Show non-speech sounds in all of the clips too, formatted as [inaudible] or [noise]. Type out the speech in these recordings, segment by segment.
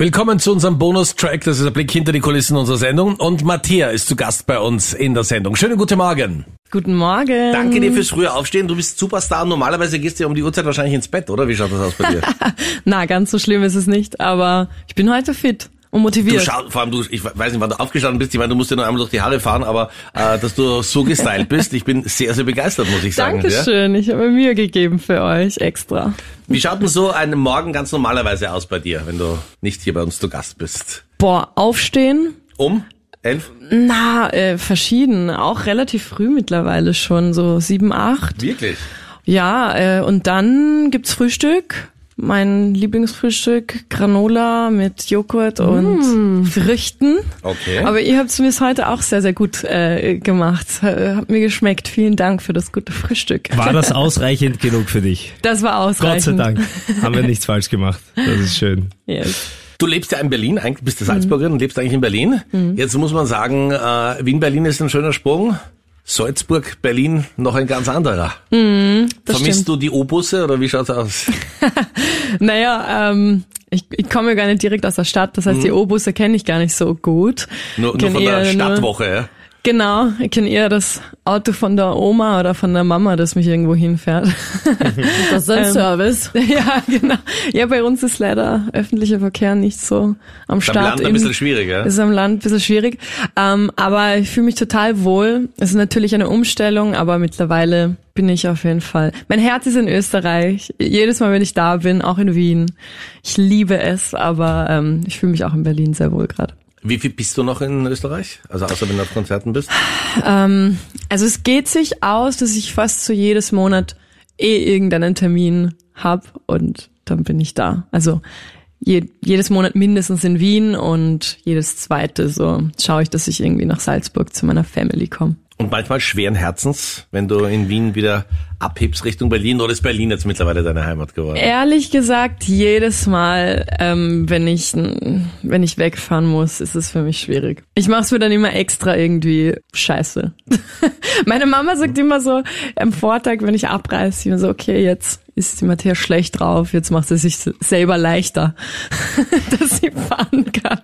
Willkommen zu unserem Bonustrack. Das ist der Blick hinter die Kulissen unserer Sendung. Und Matthias ist zu Gast bei uns in der Sendung. Schönen guten Morgen. Guten Morgen. Danke dir fürs frühe Aufstehen. Du bist Superstar. Normalerweise gehst du ja um die Uhrzeit wahrscheinlich ins Bett, oder? Wie schaut das aus bei dir? [laughs] Na, ganz so schlimm ist es nicht, aber ich bin heute fit und motiviert. Du schau, vor allem du, ich weiß nicht, wann du aufgestanden bist. Ich meine, du musst dir nur einmal durch die Haare fahren, aber äh, dass du so gestylt [laughs] bist, ich bin sehr, sehr begeistert, muss ich sagen. Dankeschön. Ja? Ich habe mir Mühe gegeben für euch extra. Wie schaut denn so ein Morgen ganz normalerweise aus bei dir, wenn du nicht hier bei uns zu Gast bist? Boah, aufstehen. Um? Elf? Na, äh, verschieden. Auch relativ früh mittlerweile schon, so sieben, acht. Wirklich? Ja, äh, und dann gibt's Frühstück mein Lieblingsfrühstück, Granola mit Joghurt und mm. Früchten. Okay. Aber ihr habt es mir heute auch sehr, sehr gut äh, gemacht. Hat mir geschmeckt. Vielen Dank für das gute Frühstück. War das [laughs] ausreichend genug für dich? Das war ausreichend. Gott sei Dank. Haben wir nichts falsch gemacht. Das ist schön. Yes. Du lebst ja in Berlin, eigentlich bist du Salzburgerin mhm. und lebst eigentlich in Berlin. Mhm. Jetzt muss man sagen, äh, Wien-Berlin ist ein schöner Sprung. Salzburg, Berlin noch ein ganz anderer. Mm, Vermisst stimmt. du die O-Busse oder wie schaut's aus? [laughs] naja, ähm, ich, ich komme ja gar nicht direkt aus der Stadt, das heißt, mm. die O-Busse kenne ich gar nicht so gut. Nur, nur von der Stadtwoche, ja? Genau, ich kenne eher das Auto von der Oma oder von der Mama, das mich irgendwo hinfährt. [laughs] Das ist ein ähm, Service. [laughs] Ja, genau. Ja, bei uns ist leider öffentlicher Verkehr nicht so am Start. Ist am Land ein bisschen schwierig, ja? Ist am Land ein bisschen schwierig. Ähm, aber ich fühle mich total wohl. Es ist natürlich eine Umstellung, aber mittlerweile bin ich auf jeden Fall. Mein Herz ist in Österreich. Jedes Mal, wenn ich da bin, auch in Wien. Ich liebe es, aber ähm, ich fühle mich auch in Berlin sehr wohl gerade. Wie viel bist du noch in Österreich? Also außer wenn du auf Konzerten bist? Ähm, also es geht sich aus, dass ich fast zu jedes Monat eh irgendeinen Termin hab und dann bin ich da. Also je, jedes Monat mindestens in Wien und jedes zweite so schaue ich, dass ich irgendwie nach Salzburg zu meiner Family komme. Und manchmal schweren Herzens, wenn du in Wien wieder abhebst Richtung Berlin oder ist Berlin jetzt mittlerweile deine Heimat geworden? Ehrlich gesagt, jedes Mal, ähm, wenn ich wenn ich wegfahren muss, ist es für mich schwierig. Ich mache es mir dann immer extra irgendwie scheiße. [laughs] Meine Mama sagt immer so am Vortag, wenn ich abreise, immer so, okay, jetzt ist die Matthäa schlecht drauf, jetzt macht sie sich selber leichter, [laughs] dass sie fahren kann.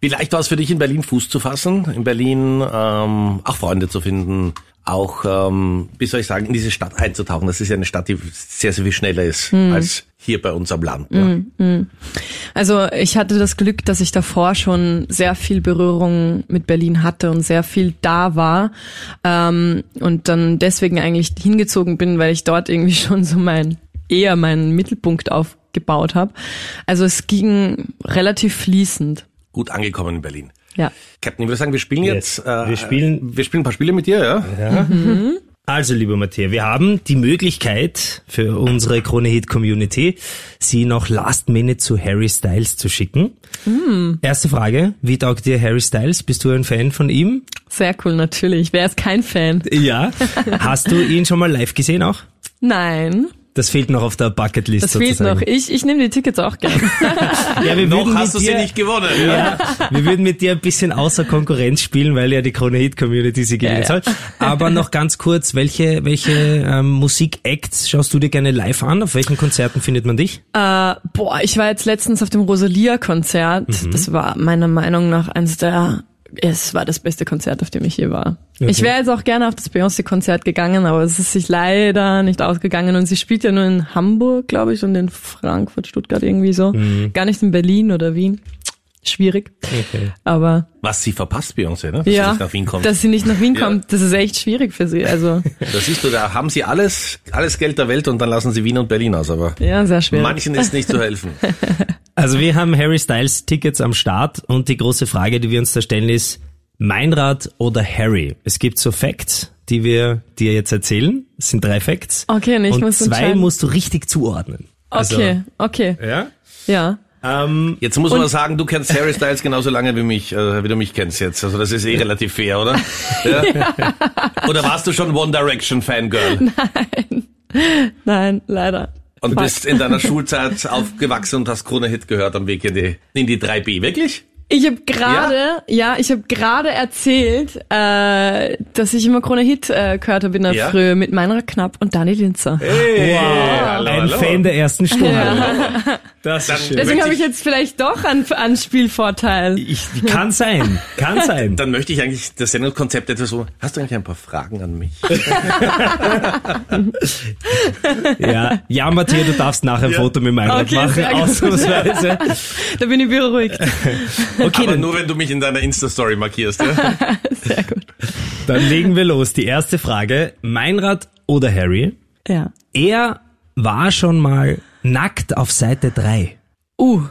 Wie leicht war es für dich, in Berlin Fuß zu fassen, in Berlin ähm, auch Freunde zu finden, auch, ähm, wie soll ich sagen, in diese Stadt einzutauchen. Das ist ja eine Stadt, die sehr, sehr viel schneller ist mm. als hier bei uns am Land. Ja. Mm. Also ich hatte das Glück, dass ich davor schon sehr viel Berührung mit Berlin hatte und sehr viel da war ähm, und dann deswegen eigentlich hingezogen bin, weil ich dort irgendwie [laughs] schon so mein eher meinen Mittelpunkt aufgebaut habe. Also es ging relativ fließend. Gut angekommen in Berlin. Ja. Captain, ich würde sagen, wir spielen jetzt. Yes. Äh, wir spielen. Wir spielen ein paar Spiele mit dir, ja? Ja. Mhm. Also, lieber Matthias, wir haben die Möglichkeit für unsere Krone Hit Community, sie noch last minute zu Harry Styles zu schicken. Mhm. Erste Frage, wie taugt dir Harry Styles? Bist du ein Fan von ihm? Sehr cool, natürlich. Wer ist kein Fan? Ja. Hast du ihn schon mal live gesehen auch? Nein. Das fehlt noch auf der Bucketlist. Das sozusagen. fehlt noch. Ich, ich nehme die Tickets auch gerne. [laughs] ja, wir noch hast du dir, sie nicht gewonnen. Ja. ja. wir würden mit dir ein bisschen außer Konkurrenz spielen, weil ja die Krone Hit Community sie gewinnen ja, ja. soll. Aber noch ganz kurz, welche, welche ähm, Musikacts schaust du dir gerne live an? Auf welchen Konzerten findet man dich? Äh, boah, ich war jetzt letztens auf dem Rosalia-Konzert. Mhm. Das war meiner Meinung nach eines der es war das beste Konzert, auf dem ich je war. Okay. Ich wäre jetzt auch gerne auf das Beyoncé-Konzert gegangen, aber es ist sich leider nicht ausgegangen und sie spielt ja nur in Hamburg, glaube ich, und in Frankfurt, Stuttgart irgendwie so. Mhm. Gar nicht in Berlin oder Wien. Schwierig. Okay. Aber. Was sie verpasst, Beyoncé, ne? Dass ja, sie nicht nach Wien kommt. Dass sie nicht nach Wien kommt, ja. das ist echt schwierig für sie. Also. Da siehst du, da haben sie alles, alles Geld der Welt und dann lassen sie Wien und Berlin aus, aber. Ja, sehr schwer. Manchen ist nicht zu helfen. [laughs] Also wir haben Harry Styles Tickets am Start und die große Frage, die wir uns da stellen, ist Meinrad oder Harry? Es gibt so Facts, die wir dir jetzt erzählen. Es sind drei Facts. Okay, und ich und muss zwei musst du richtig zuordnen. Also, okay, okay. Ja? Ja. Ähm, jetzt muss man sagen, du kennst Harry Styles genauso lange wie mich, äh, wie du mich kennst jetzt. Also das ist eh relativ fair, oder? [laughs] Ja? ja. Oder warst du schon One Direction Fangirl? [laughs] Nein. Nein, leider. Und Fuck. bist in deiner Schulzeit aufgewachsen und hast Krone Hit gehört am Weg in die, in die 3B. Wirklich? Ich habe gerade, ja? ja? ich habe gerade erzählt, äh, dass ich immer Krone Hit äh, gehört habe in der ja? Früh mit Meiner Knapp und Dani Linzer. Hey, wow. Hallo, Ein hallo. Fan der ersten Stunde. Ja. [laughs] Das Dann- ist schön. Deswegen habe ich jetzt vielleicht doch einen Anspielvorteil. Ich, kann sein, kann sein. Dann möchte ich eigentlich das Sendungskonzept etwas so, hast du eigentlich ein paar Fragen an mich? [laughs] Ja, ja Matthias, du darfst nachher ein Ja. Foto mit Meinrad Okay, machen, ausnahmsweise. [laughs] Da bin ich beruhigt. Okay, Aber dann, nur wenn du mich in deiner Insta-Story markierst. Ja? [laughs] Sehr gut. dann legen wir los. Die erste Frage, Meinrad oder Harry? Ja. Er war schon mal nackt auf Seite 3. Uh.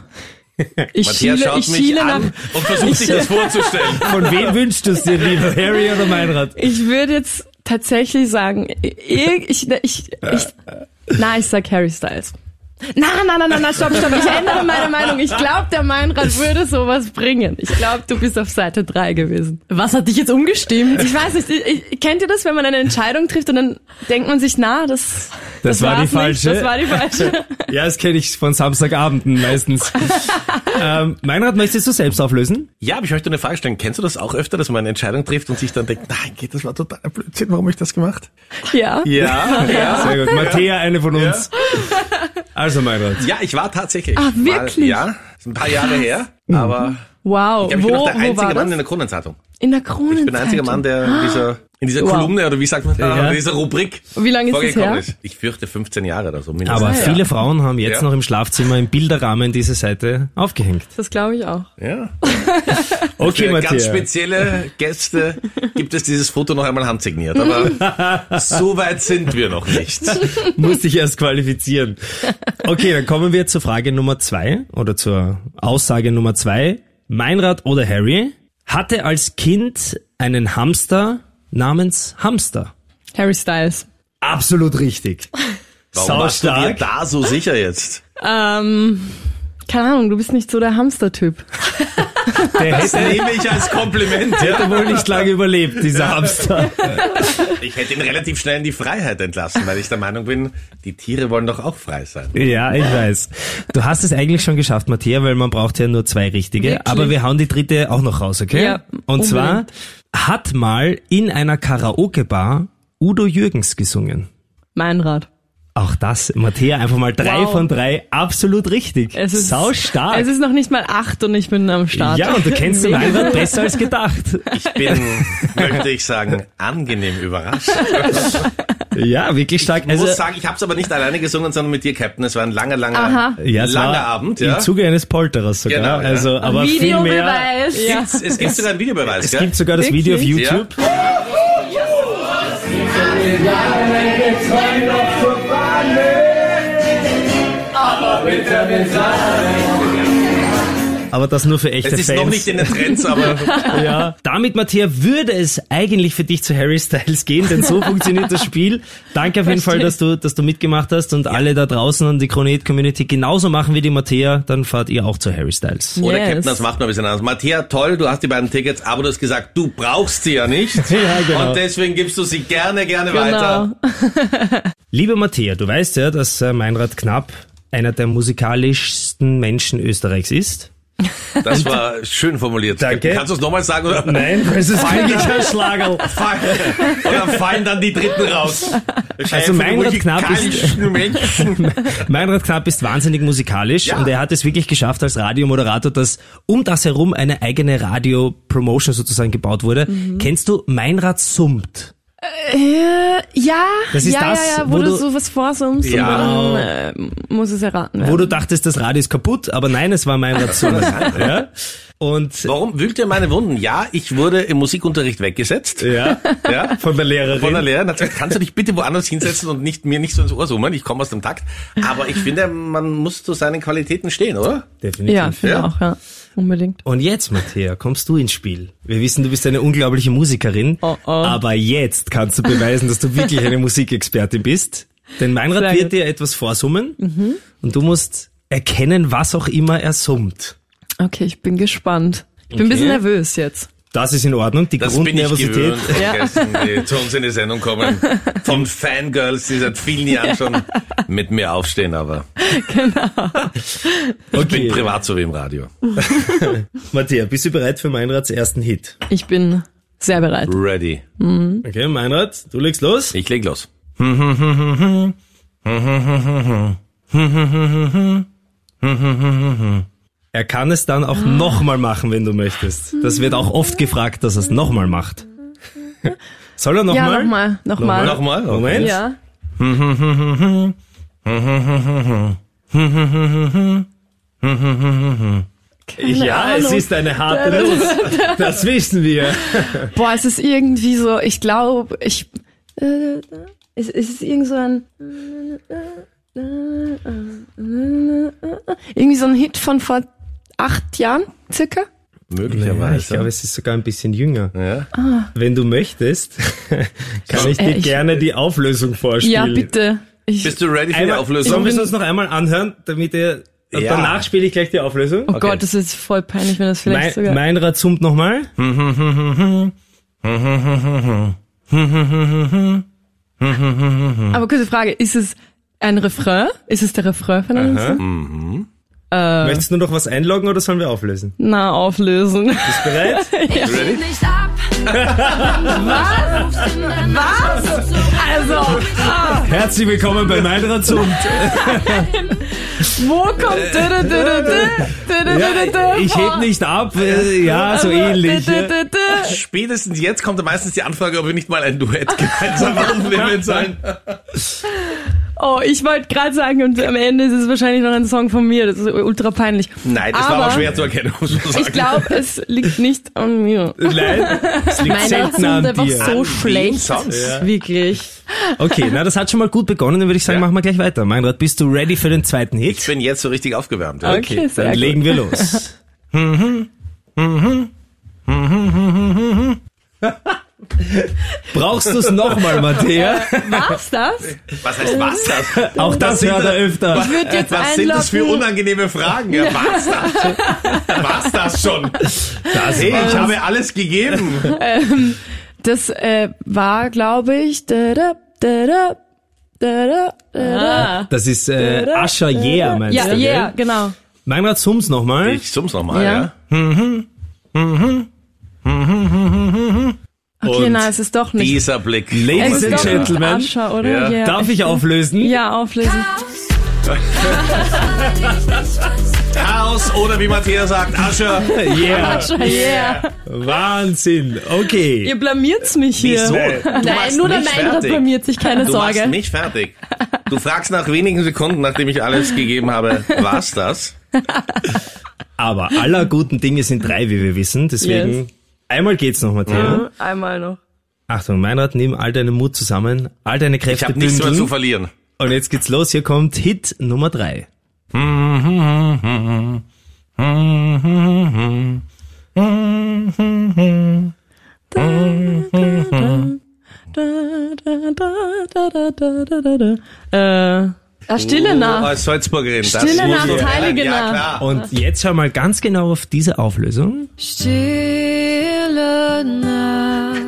Ich Matthias schiele, schaut ich mich schiele nach. an und versucht sich das vorzustellen. Von wem wünschst du es dir lieber, Harry oder Meinrad? Ich würde jetzt tatsächlich sagen, ich, ich, ich, ich na, ich sag Harry Styles. Na, na, na, na, na, stopp, stopp, ich ändere meine Meinung. Ich glaube, der Meinrad würde sowas bringen. Ich glaube, du bist auf Seite 3 gewesen. Was hat dich jetzt umgestimmt? Ich weiß nicht, ich, ich, kennt ihr das, wenn man eine Entscheidung trifft und dann denkt man sich, na, das, Das war die war's nicht, falsche. Das war die falsche. [laughs] Ja, das kenne ich von Samstagabenden meistens. ähm, Meinrad, möchtest du selbst auflösen? Ja, aber ich möchte eine Frage stellen. Kennst du das auch öfter, dass man eine Entscheidung trifft und sich dann denkt, nein, geht, das war totaler Blödsinn, warum hab ich das gemacht? Ja. Ja, ja. Sehr gut. Matthäa, eine von uns. Also Meinrad. Ja, ich war tatsächlich. Ah, wirklich? Mal, ja, ist ein paar Jahre her, aber Wow. ich, glaub, ich wo, bin auch der einzige war Mann in der Kronenzeitung. In der Kronenzeitung. Ich bin der einzige Mann, der in dieser, in dieser Wow. Kolumne, oder wie sagt man, Ja. in dieser Rubrik Wie lange ist das vorgekommen her? ist. Ich fürchte 15 Jahre oder so mindestens. Aber ja. viele Frauen haben jetzt Ja. noch im Schlafzimmer im Bilderrahmen diese Seite aufgehängt. Das glaube ich auch. ja. [laughs] Okay, Für ganz spezielle Gäste gibt es dieses Foto noch einmal handsigniert. Aber [laughs] so weit sind wir noch nicht. [laughs] Musste ich erst qualifizieren. Okay, dann kommen wir zur Frage Nummer zwei oder zur Aussage Nummer zwei. Meinrad oder Harry hatte als Kind einen Hamster namens Hamster. Harry Styles. Absolut richtig. [laughs] Warum warst du dir da so sicher jetzt? Ähm, keine Ahnung, du bist nicht so der Hamster-Typ. [laughs] Der Das hätte, nehme ich als Kompliment. hätte wohl nicht lange überlebt, dieser Hamster. [laughs] Ich hätte ihn relativ schnell in die Freiheit entlassen, weil ich der Meinung bin, die Tiere wollen doch auch frei sein. Ja, ich weiß. Du hast es eigentlich schon geschafft, Matthias, weil man braucht ja nur zwei richtige. Wirklich? Aber wir hauen die dritte auch noch raus, okay? Ja, Und zwar unbedingt. Hat mal in einer Karaoke-Bar Udo Jürgens gesungen. Meinrad. Auch das, Matthäa, einfach mal drei Wow. von drei, absolut richtig. Es ist, Sau stark. Es ist noch nicht mal acht und ich bin am Start. ja, und du kennst den gut. besser als gedacht. Ich bin, möchte ich sagen, angenehm überrascht. Ja, wirklich stark. Ich Also, muss sagen, ich habe es aber nicht alleine gesungen, sondern mit dir, Captain. Es war ein langer, langer, Aha. ja, es langer war Abend. Ja. Im Zuge eines Polterers sogar. Genau, ja. Also, aber viel mehr. Videobeweis. Ja. Gibt's, es gibt sogar einen Videobeweis, Es gell? gibt sogar das Video auf Wirklich? YouTube. Aber das nur für echte Es ist Fans. noch nicht in den Trends, aber [laughs] ja. Damit, Matthias, würde es eigentlich für dich zu Harry Styles gehen, denn so funktioniert das Spiel. Danke auf jeden Fall, dass du, dass du mitgemacht hast und alle da draußen und die Chronet-Community genauso machen wie die Matthäa, dann fahrt ihr auch zu Harry Styles. Oder Yes. Captain, das macht noch ein bisschen anders. Matthias, toll, du hast die beiden Tickets, aber du hast gesagt, du brauchst sie ja nicht. [laughs] Ja, genau. Und deswegen gibst du sie gerne, gerne weiter. Genau. [laughs] Liebe Matthäa, du weißt ja, dass äh, Meinrad Knapp einer der musikalischsten Menschen Österreichs ist. Das war schön formuliert. Danke. Kannst du es nochmal sagen? Oder? Nein, das ist ein Schlagerl. Fallen, oder fallen dann die Dritten raus? Also Meinrad Knapp ist- Menschen. [laughs] Meinrad Knapp ist wahnsinnig musikalisch Ja. und er hat es wirklich geschafft als Radiomoderator, dass um das herum eine eigene Radio-Promotion sozusagen gebaut wurde. Kennst du Meinrad summt? Äh, ja, Das ist ja, das, ja, ja, wo wo, du du- sowas vorsummst Ja. und dann äh, muss es erraten werden. Wo du dachtest, das Radio ist kaputt, aber nein, es war Meinrad summt. [laughs] ja? Und Warum wühlt ihr meine Wunden? Ja, ich wurde im Musikunterricht weggesetzt. ja, [laughs] Ja. von der Lehrerin. Von der Lehrerin hat gesagt, kannst du dich bitte woanders hinsetzen und nicht, mir nicht so ins Ohr summen? Ich komme aus dem Takt. Aber ich finde, man muss zu seinen Qualitäten stehen, oder? Definitiv. ja, finde Ja. auch, ja. Unbedingt. Und jetzt, Matthäa, kommst du ins Spiel. Wir wissen, du bist eine unglaubliche Musikerin, Oh, oh. aber jetzt kannst du beweisen, dass du wirklich eine Musikexpertin bist. Denn Meinrad Sehr wird gut. dir etwas vorsummen und du musst erkennen, was auch immer er summt. Okay, ich bin gespannt. Ich bin ein Okay. bisschen nervös jetzt. Das ist in Ordnung, die Das Grundnervosität. Ja. Gästen, die zu uns in die Sendung kommen. Von Fangirls, die seit vielen Jahren schon mit mir aufstehen, aber ich Okay, bin privat so wie im Radio. [laughs] Matthäa, bist du bereit für Meinrads ersten Hit? Ich bin sehr bereit. Ready. Okay, Meinrad, du legst los. Ich leg los. [laughs] Er kann es dann auch nochmal machen, wenn du möchtest. Das wird auch oft gefragt, dass er es nochmal macht. [laughs] Soll er Ja, nochmal? nochmal, nochmal. Nochmal? Moment. Ja. Ja, es Ahnung. ist eine harte Nuss. [laughs] Das wissen wir. Boah, es ist irgendwie so, ich glaube, ich, äh, es, es ist irgend so ein, irgendwie so ein Hit von vor acht Jahren, circa. Möglicherweise. ich glaube, es ist sogar ein bisschen jünger. ja. Wenn du möchtest, [laughs] kann ich dir Äh, ich- gerne die Auflösung Ja, vorspielen. bitte. Ich, Bist du ready für die Einmal, Auflösung? sollen wir es uns noch einmal anhören, damit ihr, Ja. danach spiele ich gleich die Auflösung. oh Gott, das ist voll peinlich, wenn das vielleicht Mein, sogar... mein Razump nochmal. Aber kurze Frage, ist es ein Refrain? Ist es der Refrain von einem Song? Möchtest du noch was einloggen oder sollen wir auflösen? Na, auflösen. Bist du bereit? [laughs] Ready? nicht ab. Was? Was? Also, Herzlich willkommen bei Mein Razump. wo kommt... dü- dü- dü- Ja, dü- dü- ich heb nicht ab. äh, Ja, so ähnlich. Spätestens jetzt kommt meistens die Anfrage, ob wir nicht mal ein Duett gemeinsam aufnehmen sollen. [laughs] Oh, ich wollte gerade sagen, und am Ende ist es wahrscheinlich noch ein Song von mir. Das ist ultra peinlich. Nein, das war Aber auch schwer zu erkennen, muss man sagen. Ich glaube, es liegt nicht an mir. Nein, es liegt Meine selten sind an einfach dir. so An schlecht. sonst? Wirklich. Okay, na, das hat schon mal gut begonnen, dann würde ich sagen, Ja. machen wir gleich weiter. Meinrad, bist du ready für den zweiten Hit? Ich bin jetzt so richtig aufgewärmt. Ja. Okay, sehr Dann gut. legen wir los. [laughs] Brauchst du es nochmal, Matthäa? War's das? Was heißt was das? [laughs] Auch das hört er öfter. Ich würde jetzt Was sind das für unangenehme Fragen? Ja, war's das? [laughs] War's das schon? Das Hey, war's. ich habe alles gegeben. Das äh, war, glaube ich. Da, da, da, da, da, da, da. Das ist äh, Asher Yeah, meinst Ja, du? yeah, gell? genau. Meinrad Sums nochmal. Ich summ's nochmal, Ja. ja. Okay, Und nein, es ist doch nicht. Dieser Blick. es Ladies and Gentlemen, Ascher, oder? Ja. Yeah. darf ich auflösen? Ja, auflösen. Chaos oder wie Matthias sagt, Ascher. [laughs] Yeah. Ascher, yeah. Wahnsinn. Okay. Ihr blamiert's mich hier. Wieso? Du Nein, machst nur der Meinrad fertig. blamiert sich, keine Du Sorge. machst mich fertig. Du fragst nach wenigen Sekunden, nachdem ich alles gegeben habe, war's das? Aber aller guten Dinge sind drei, wie wir wissen. Deswegen, Yes. Einmal geht's noch, Matthäa. Einmal noch. Achtung, Meinrad, nimm all deinen Mut zusammen, all deine Ich Kräfte habe nichts mehr zu verlieren. Und jetzt geht's los. Hier kommt Hit Nummer drei. Äh, ah, Stille Oh, Nacht. als Salzburgerin. Nacht, doch- Heilige ja, Nacht. Klar. Und jetzt schau mal ganz genau auf diese Auflösung. Stille Nacht.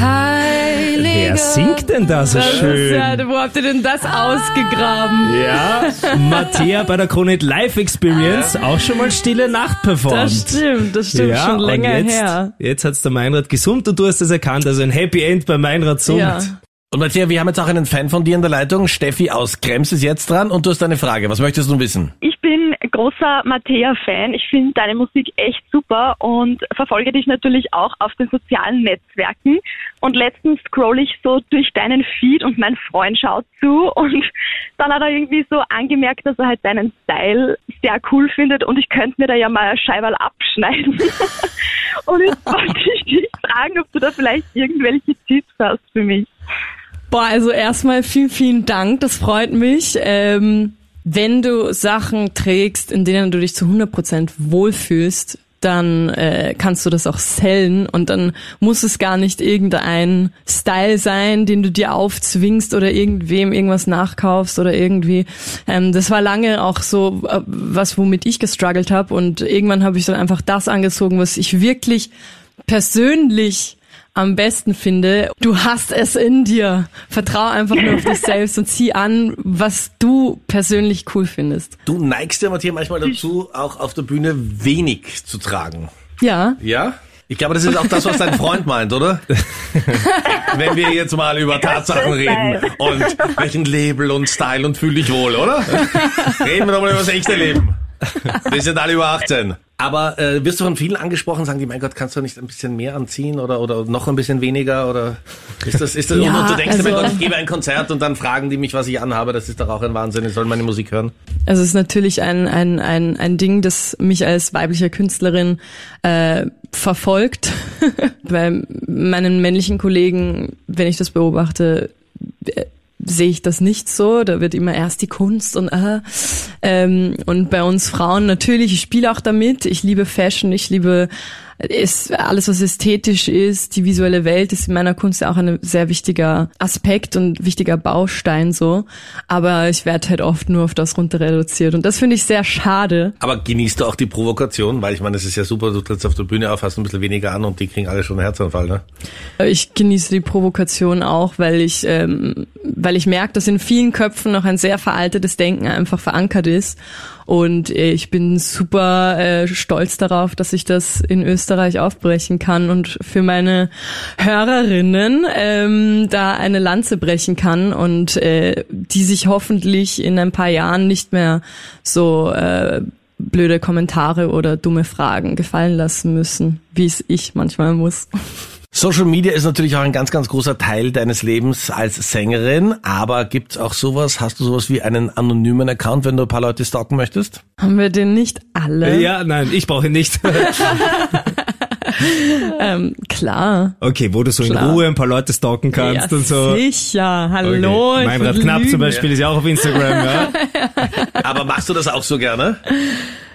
Heiliger. Wer singt denn da so Das ist schön? ja, wo habt ihr denn das ausgegraben? Ja, Matthäa bei der Krone Live Experience auch schon mal Stille Nacht performt. Das stimmt, das stimmt ja, schon länger jetzt, her. Jetzt hat's der Meinrad gesummt und du hast es erkannt. Also ein Happy End bei Meinrad summt. Ja. Und Matthias, wir haben jetzt auch einen Fan von dir in der Leitung. Steffi aus Krems ist jetzt dran und du hast eine Frage. Was möchtest du wissen? Ich bin großer Mattea-Fan. Ich finde deine Musik echt super und verfolge dich natürlich auch auf den sozialen Netzwerken. Und letztens scroll ich so durch deinen Feed und mein Freund schaut zu und [laughs] dann hat er irgendwie so angemerkt, dass er halt deinen Style sehr cool findet und ich könnte mir da ja mal Scheiberl abschneiden. [laughs] und jetzt wollte ich dich fragen, ob du da vielleicht irgendwelche Tipps hast für mich. Boah, also erstmal vielen, vielen Dank. Das freut mich. Ähm, wenn du Sachen trägst, in denen du dich zu 100% wohlfühlst, dann äh, kannst du das auch sellen und dann muss es gar nicht irgendein Style sein, den du dir aufzwingst oder irgendwem irgendwas nachkaufst oder irgendwie. Ähm, das war lange auch so äh, was, womit ich gestruggelt habe und irgendwann habe ich dann einfach das angezogen, was ich wirklich persönlich am besten finde, du hast es in dir. Vertrau einfach nur auf dich [laughs] selbst und zieh an, was du persönlich cool findest. Du neigst ja, Matthias, manchmal dazu, auch auf der Bühne wenig zu tragen. Ja, Ja? Ich glaube, das ist auch das, was dein Freund meint, oder? [laughs] Wenn wir jetzt mal über Tatsachen reden und welchen Label und Style und fühl dich wohl, oder? [laughs] Reden wir doch mal über das echte Leben. [laughs] Wir sind alle über 18. Aber äh, wirst du von vielen angesprochen, sagen die, mein Gott, kannst du nicht ein bisschen mehr anziehen oder, oder noch ein bisschen weniger? Oder ist das, ist das, Ja, und du denkst, dir, mein also- Gott, ich gebe ein Konzert und dann fragen die mich, was ich anhabe, das ist doch auch ein Wahnsinn, die sollen meine Musik hören. Also es ist natürlich ein, ein, ein, ein Ding, das mich als weibliche Künstlerin äh, verfolgt. [laughs] Bei meinen männlichen Kollegen, wenn ich das beobachte, äh, sehe ich das nicht so. Da wird immer erst die Kunst und äh, ähm, und bei uns Frauen natürlich, ich spiele auch damit. Ich liebe Fashion, ich liebe ist alles, was ästhetisch ist, die visuelle Welt ist in meiner Kunst ja auch ein sehr wichtiger Aspekt und wichtiger Baustein so. Aber ich werde halt oft nur auf das runter reduziert und das finde ich sehr schade. Aber genießt du auch die Provokation? Weil ich meine, das ist ja super, du trittst auf der Bühne auf, hast ein bisschen weniger an und die kriegen alle schon einen Herzanfall, ne? Ich genieße die Provokation auch, weil ich, ähm, weil ich merke, dass in vielen Köpfen noch ein sehr veraltetes Denken einfach verankert ist. Und äh, ich bin super äh, stolz darauf, dass ich das in Österreich aufbrechen kann und für meine Hörerinnen ähm, da eine Lanze brechen kann und äh, die sich hoffentlich in ein paar Jahren nicht mehr so äh, blöde Kommentare oder dumme Fragen gefallen lassen müssen, wie es ich manchmal muss. Social Media ist natürlich auch ein ganz, ganz großer Teil deines Lebens als Sängerin, aber gibt's auch sowas, hast du sowas wie einen anonymen Account, wenn du ein paar Leute stalken möchtest? Haben wir den nicht alle? Ja, nein, ich brauche ihn nicht. [laughs] [laughs] Ähm, klar. Okay, wo du so in Klar. Ruhe ein paar Leute stalken kannst ja, und so. sicher. Hallo. Okay. Meinrad Knapp zum. Beispiel ist ja auch auf Instagram, ja. [laughs] Aber machst du das auch so gerne?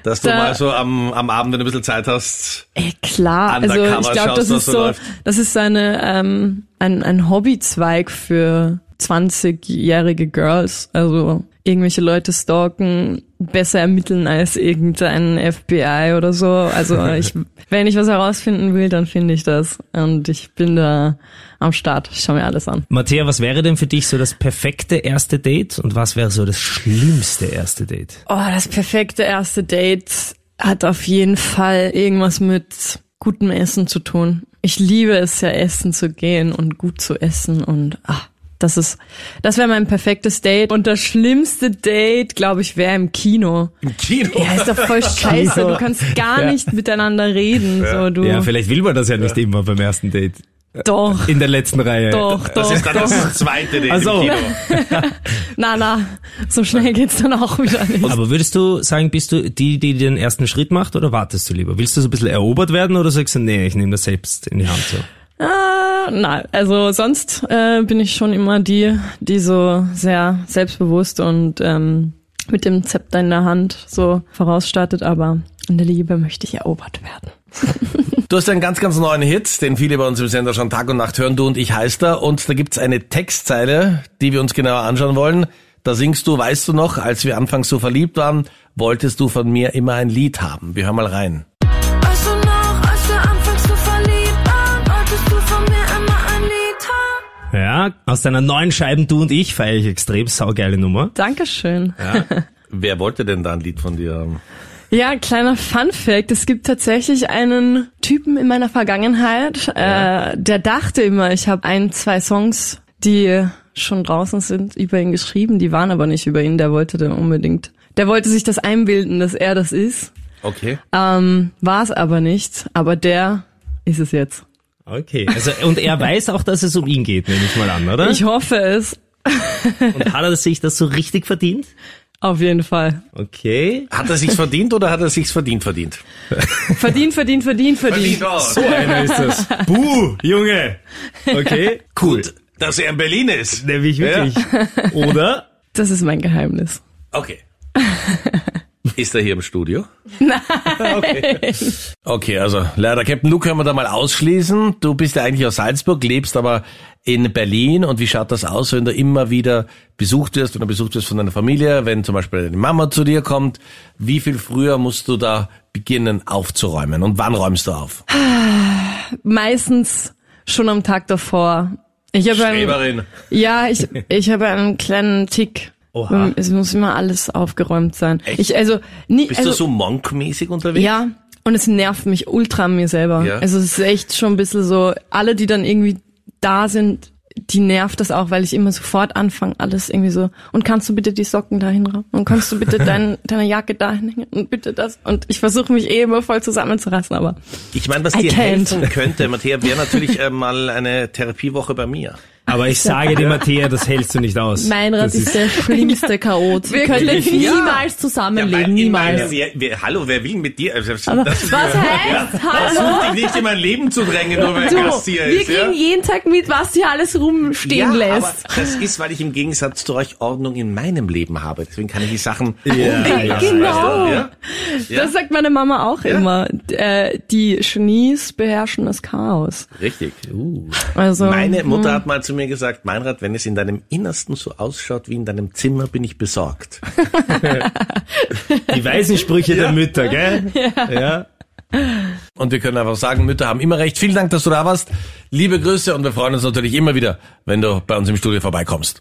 Dass du Da- mal so am, am Abend, wenn du ein bisschen Zeit hast, Ey, klar. Also ich glaube, das ist so so, läuft. das ist eine, ähm, ein, ein Hobbyzweig für 20-jährige Girls. Also irgendwelche Leute stalken, besser ermitteln als irgendein FBI oder so. Also [laughs] ich, wenn ich was herausfinden will, dann finde ich das. Und ich bin da am Start. Ich schau mir alles an. Matthäa, was wäre denn für dich so das perfekte erste Date und was wäre so das schlimmste erste Date? Oh, das perfekte erste Date hat auf jeden Fall irgendwas mit gutem Essen zu tun. Ich liebe es ja, essen zu gehen und gut zu essen und ah, das ist, das wäre mein perfektes Date. Und das schlimmste Date, glaube ich, wäre im Kino. im Kino. Ja, ist doch voll [laughs] scheiße. Du kannst gar nicht miteinander reden. So, du. Ja, vielleicht will man das ja nicht immer beim ersten Date. doch, In der letzten Reihe. doch, Das doch, ist dann doch. das zweite Date Ach so. im Kino. [laughs] Na, na, so schnell geht's dann auch wieder nicht. Aber würdest du sagen, bist du die, die den ersten Schritt macht oder wartest du lieber? Willst du so ein bisschen erobert werden oder sagst du, nee, ich nehme das selbst in die Hand so? Ah, nein, also sonst äh, bin ich schon immer die, die so sehr selbstbewusst und ähm, mit dem Zepter in der Hand so vorausstartet, aber in der Liebe möchte ich erobert werden. [laughs] Du hast einen ganz, ganz neuen Hit, den viele bei uns im Sender schon Tag und Nacht hören. Du und ich heißt er. Und da gibt's eine Textzeile, die wir uns genauer anschauen wollen. Da singst du, weißt du noch, als wir anfangs so verliebt waren, wolltest du von mir immer ein Lied haben. Wir hören mal rein. Ja, aus deiner neuen Scheiben Du und ich feiere ich extrem saugeile Nummer. Dankeschön. [laughs] Wer wollte denn da ein Lied von dir haben? Ja, kleiner Fun Fact. Es gibt tatsächlich einen Typen in meiner Vergangenheit, äh, der dachte immer, ich habe ein, zwei Songs, die schon draußen sind, über ihn geschrieben. Die waren aber nicht über ihn. Der wollte dann unbedingt. Der wollte sich das einbilden, dass er das ist. Okay. Ähm, war es aber nicht. Aber der ist es jetzt. Okay. Also, und er weiß auch, dass es um ihn geht, nehme ich mal an, oder? Ich hoffe es. und hat er sich das so richtig verdient? Auf jeden Fall. Okay. Hat er sich's verdient oder hat er sich's verdient verdient? Verdient, verdient, verdient, verdient. So Einer ist das. Buh, Junge. Okay. cool, dass er in Berlin ist. Nämlich wirklich. Oder? Das ist mein Geheimnis. Okay. Ist er hier im Studio? [laughs] Nein. Okay. okay, also leider Captain Luke können wir da mal ausschließen. Du bist ja eigentlich aus Salzburg, lebst aber in Berlin. Und wie schaut das aus, wenn du immer wieder besucht wirst, wenn du besucht wirst von deiner Familie, wenn zum Beispiel deine Mama zu dir kommt? Wie viel früher musst du da beginnen aufzuräumen und wann räumst du auf? Meistens schon am Tag davor. Ich habe einen, ja, ich, ich habe einen kleinen Tick. Oha. Es muss immer alles aufgeräumt sein. Ich, also, nie, Bist also, du so monkmäßig unterwegs? Ja, Und es nervt mich ultra an mir selber. Ja. Also es ist echt schon ein bisschen so, alle, die dann irgendwie da sind, die nervt das auch, weil ich immer sofort anfange, alles irgendwie so, und kannst du bitte die Socken dahin rauen? Und kannst du bitte [laughs] dein, deine Jacke dahin hängen? Und bitte das? Und ich versuche mich eh immer voll zusammenzurassen, aber Ich meine, was I dir can't. helfen könnte, [laughs] Matthäa, wäre natürlich äh, mal eine Therapiewoche bei mir. Aber ich sage dir, Matthäa, das hältst du nicht aus. Meinrad Das ist, der [laughs] schlimmste Chaot. Wir können niemals Ja, zusammenleben, ich niemals. meine, wer, wer, hallo, wer will mit dir? Also, das, Was heißt? Hallo? Versuch dich nicht in mein Leben zu drängen, nur weil Du, er Gast hier wir ist. Ja? kriegen jeden Tag mit, was hier alles rumstehen ja, lässt. aber das ist, weil ich im Gegensatz zu euch Ordnung in meinem Leben habe. Deswegen kann ich die Sachen Ja, umlegen lassen. genau. Weißt du? ja? Ja? das sagt meine Mama auch immer. Äh, die Genies beherrschen das Chaos. Richtig. Also Meine Mutter hat mal zu mir gesagt, Meinrad, wenn es in deinem Innersten so ausschaut wie in deinem Zimmer, bin ich besorgt. Die weisen Sprüche der Mütter, gell? Ja. Und wir können einfach sagen, Mütter haben immer recht. Vielen Dank, dass du da warst. Liebe Grüße und wir freuen uns natürlich immer wieder, wenn du bei uns im Studio vorbeikommst.